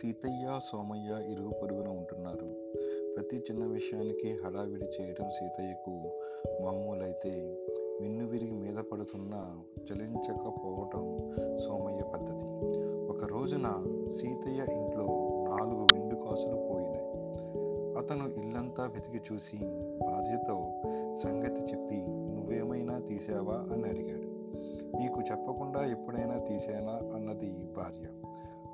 సీతయ్య సోమయ్య ఇరుగు పొరుగున ఉంటున్నారు. ప్రతి చిన్న విషయానికి హడావిడి చేయడం సీతయ్యకు మామూలైతే మిన్ను విరిగి మీద పడుతున్నా చలించకపోవటం సోమయ్య పద్ధతి. ఒక రోజున సీతయ్య ఇంట్లో నాలుగు వెండు కాసులు పోయినాయి. అతను ఇల్లంతా వెతికి చూసి భార్యతో సంగతి చెప్పి నువ్వేమైనా తీసావా? అని అడిగాడు. నీకు చెప్పకుండా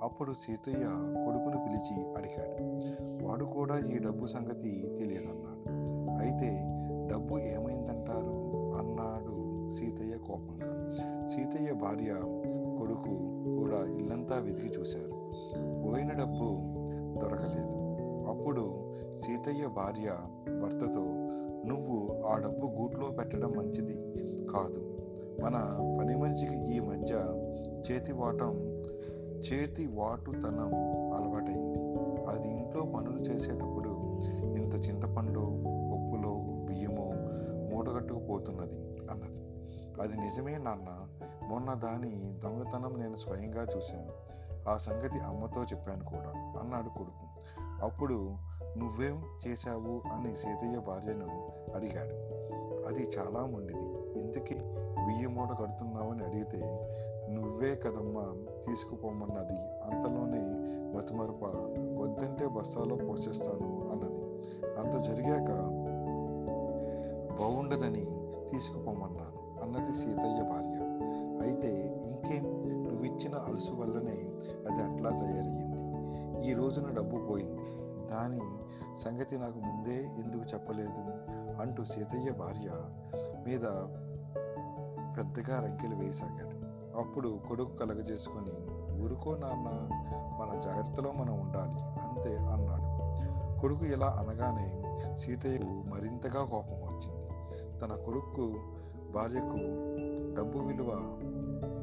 అప్పుడు సీతయ్య కొడుకును పిలిచి అడిగాడు వాడు కూడా ఈ డబ్బు సంగతి తెలియదన్నాడు. అయితే డబ్బు ఏమైందంటారు? అన్నాడు సీతయ్య కోపంగా. సీతయ్య భార్య కొడుకు కూడా ఇల్లంతా వెతికి చూశారు. పోయిన డబ్బు దొరకలేదు. అప్పుడు సీతయ్య భార్య భర్తతో నువ్వు ఆ డబ్బు గూట్లో పెట్టడం మంచిది కాదు. మన పని మనిషికి ఈ మధ్య చేతి వాటం చేతి వాటుతనం అలవాటైంది. అది ఇంట్లో పనులు చేసేటప్పుడు ఇంత చింతపండు పప్పులో బియ్యమో మూటగట్టుకుపోతున్నది అన్నది. అది నిజమే నాన్న. మొన్న దాని దొంగతనం నేను స్వయంగా చూశాను. ఆ సంగతి అమ్మతో చెప్పాను కూడా అన్నాడు కొడుకు. అప్పుడు నువ్వేం చేశావు అని సీతయ్య భార్యను అడిగాడు. అది చాలా మొండిది. ఎందుకే బియ్యం మూట కడుతున్నావని అడిగితే కదమ్మా తీసుకుపోమన్నది. అంతలోనే మతుమరుప వద్దంటే బస్తాలో పోసేస్తాను అన్నది. అంత జరిగాక బాగుండదని తీసుకుపోమన్నాను అన్నది సీతయ్య భార్య. అయితే ఇంకేం? నువ్విచ్చిన అలసు వల్లనే అది అట్లా తయారయ్యింది. ఈ రోజున డబ్బు పోయింది. దాని సంగతి నాకు ముందే ఎందుకు చెప్పలేదు? అంటూ సీతయ్య భార్య మీద పెద్దగా రంకెలు వేయసాగాడు. అప్పుడు కొడుకు కలగజేసుకొని ఊరుకో నాన్న మన జాగ్రత్తలో మనం ఉండాలి అంతే అన్నాడు. కొడుకు ఇలా అనగానే సీతయ్యకు మరింతగా కోపం వచ్చింది. తన కొడుకు భార్యకు డబ్బు విలువ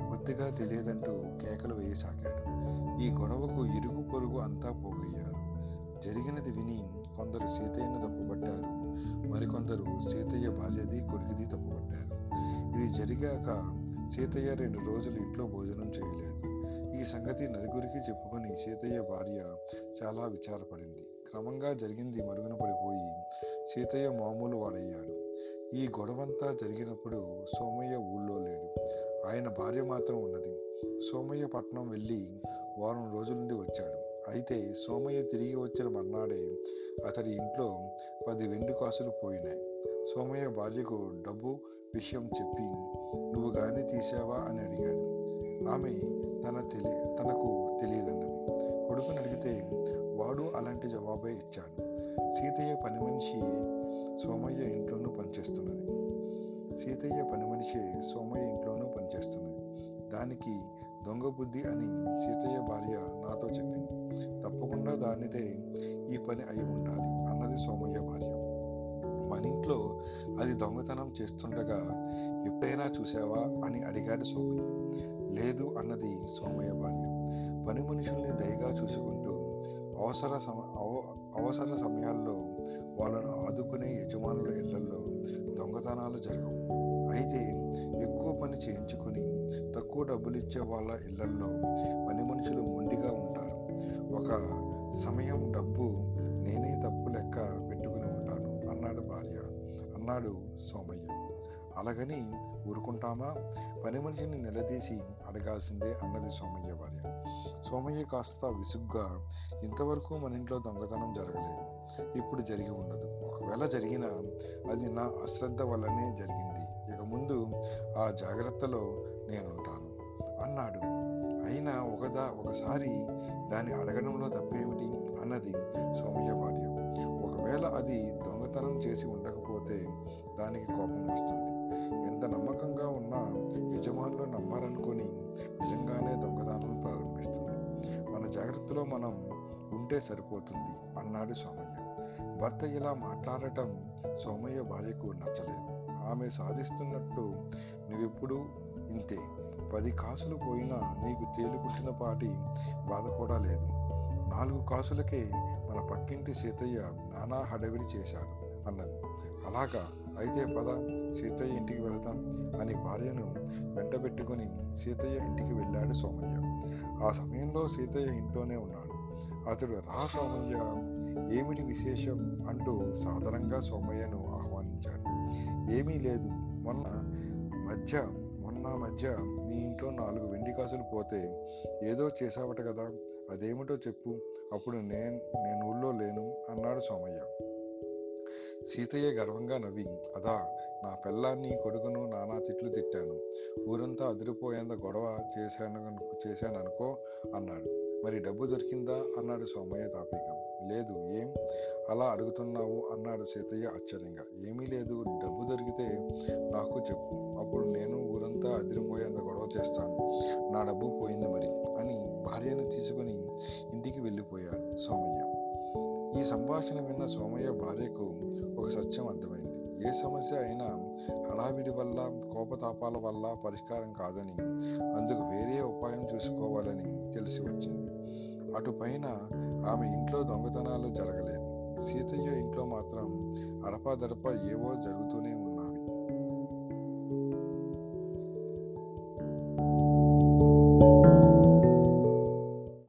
కొద్దిగా తెలియదంటూ కేకలు వేయసాగాడు. ఈ గొడవకు ఇరుగు పొరుగు అంతా పోగయ్యారు. జరిగినది విని కొందరు సీతయ్యను తప్పుపట్టారు. మరికొందరు సీతయ్య భార్యది కొడుకుది తప్పుపట్టారు. ఇది జరిగాక సీతయ్య రెండు రోజులు ఇంట్లో భోజనం చేయలేదు. ఈ సంగతి నలుగురికి చెప్పుకొని సీతయ్య భార్య చాలా విచారపడింది. క్రమంగా జరిగింది మరుగున పడిపోయి సీతయ్య మామూలు వాడయ్యాడు. ఈ గొడవంతా జరిగినప్పుడు సోమయ్య ఊళ్ళో లేడు. ఆయన భార్య మాత్రం ఉన్నది. సోమయ్య పట్నం వెళ్ళి వారం రోజుల నుండి వచ్చాడు. అయితే సోమయ్య తిరిగి వచ్చిన మర్నాడే అతడి ఇంట్లో పది వెండి కాసులు పోయినాయి. సోమయ్య భార్యకు డబ్బు విషయం చెప్పి నువ్వు గాని తీసావా? అని అడిగాడు. ఆమె తన తెలి తనకు తెలియదన్నది. కొడుకుని అడిగితే వాడు అలాంటి జవాబే ఇచ్చాడు. సీతయ్య పని మనిషి సోమయ్య ఇంట్లోనూ పనిచేస్తున్నది. సీతయ్య పని మనిషి సోమయ్య ఇంట్లోనూ పనిచేస్తున్నది. దానికి దొంగ బుద్ధి అని సీతయ్య భార్య నాతో చెప్పింది. తప్పకుండా దానిదే ఈ పని అయి ఉండాలి అన్నది సోమయ్య భార్య. మన ఇంట్లో అది దొంగతనం చేస్తుండగా ఎప్పుడైనా చూసావా అని అడిగాడు సోమయ్య. లేదు అన్నది సోమయ్య భార్య పని మనుషుల్ని దయగా చూసుకుంటూ అవసర సమ అవ- అవసర సమయాల్లో వాళ్ళను ఆదుకునే యజమానుల ఇళ్ళలో దొంగతనాలు జరగవు. అయితే ఎక్కువ పని చేయించుకుని తక్కువ డబ్బులు ఇచ్చే వాళ్ళ ఇళ్ళలో పని మనుషులు మొండిగా ఉంటారు. ఒక సమయం డబ్బు నేనే తప్పు అన్నాడు సోమయ్య. అలాగని ఊరుకుంటామా? పని మనిషిని నిలదీసి అడగాల్సిందే అన్నది సోమయ్య భార్య. సోమయ్య కాస్త విసుగ్గా ఇంతవరకు మన ఇంట్లో దొంగతనం జరగలేదు. ఇప్పుడు జరిగి ఉండదు. ఒకవేళ జరిగినా అది నా అశ్రద్ధ వల్లనే జరిగింది. ఇక ముందు ఆ జాగ్రత్తలో నేనుంటాను అన్నాడు. అయినా ఒకదా ఒకసారి దాన్ని అడగడంలో తప్పేమిటి? అన్నది సోమయ్య భార్య. ఒకవేళ అది దొంగతనం చేసి ఉండకపోతే దానికి కోపం వస్తుంది. ఎంత నమ్మకంగా ఉన్నా యజమానులు నమ్మారనుకొని నిజంగానే దొంగతనం ప్రారంభిస్తుంది. మన జాగ్రత్తలో మనం ఉంటే సరిపోతుంది అన్నాడు సోమయ్య. భర్త ఇలా మాట్లాడటం సోమయ్య భార్యకు నచ్చలేదు. ఆమె సాధిస్తున్నట్టు నువ్వెప్పుడు ఇంతే. పది కాసులు పోయినా నీకు తేలిపుట్టిన పాటి బాధ కూడా లేదు. నాలుగు కాసులకే మన పక్కింటి సీతయ్య నానా హడవిడి చేశాడు అన్నది. అలాగా అయితే పద సీతయ్య ఇంటికి వెళదాం అని భార్యను వెంటబెట్టుకుని సీతయ్య ఇంటికి వెళ్ళాడు సోమయ్య. ఆ సమయంలో సీతయ్య ఇంట్లోనే ఉన్నాడు. అతడు రా సోమయ్య ఏమిటి విశేషం? అంటూ సాధారణంగా సోమయ్యను ఆహ్వానించాడు. ఏమీ లేదు మొన్న మధ్య నా మధ్య నీ ఇంట్లో నాలుగు వెండి కాసులు పోతే ఏదో చేసావట కదా అదేమిటో చెప్పు. అప్పుడు నేను నేను ఊళ్ళో లేను అన్నాడు సోమయ్య. సీతయ్య గర్వంగా నవ్వి అదా నా పెళ్ళాన్ని కొడుకును నానా తిట్లు తిట్టాను. ఊరంతా అదిరిపోయేంత గొడవ చేశాను చేశాను అనుకో అన్నాడు. మరి డబ్బు దొరికిందా? అన్నాడు సోమయ్య తాపికం. లేదు ఏం? అలా అడుగుతున్నావు అన్నాడు సీతయ్య ఆశ్చర్యంగా. ఏమీ లేదు డబ్బు దొరికితే నాకు చెప్పు. అదిరిపోయేంత గొడవ చేస్తాను. నా డబ్బు పోయింది మరి అని భార్యను తీసుకుని ఇంటికి వెళ్ళిపోయాడు సోమయ్య. ఈ సంభాషణ విన్న సోమయ్య భార్యకు ఒక సత్యం అర్థమైంది. ఏ సమస్య అయినా హడావిడి వల్ల కోపతాపాల వల్ల పరిష్కారం కాదని అందుకు వేరే ఉపాయం చూసుకోవాలని తెలిసి వచ్చింది. అటుపైన ఆమె ఇంట్లో దొంగతనాలు జరగలేదు. సీతయ్య ఇంట్లో మాత్రం అడపాదడప ఏవో జరుగుతూనే ఉంది.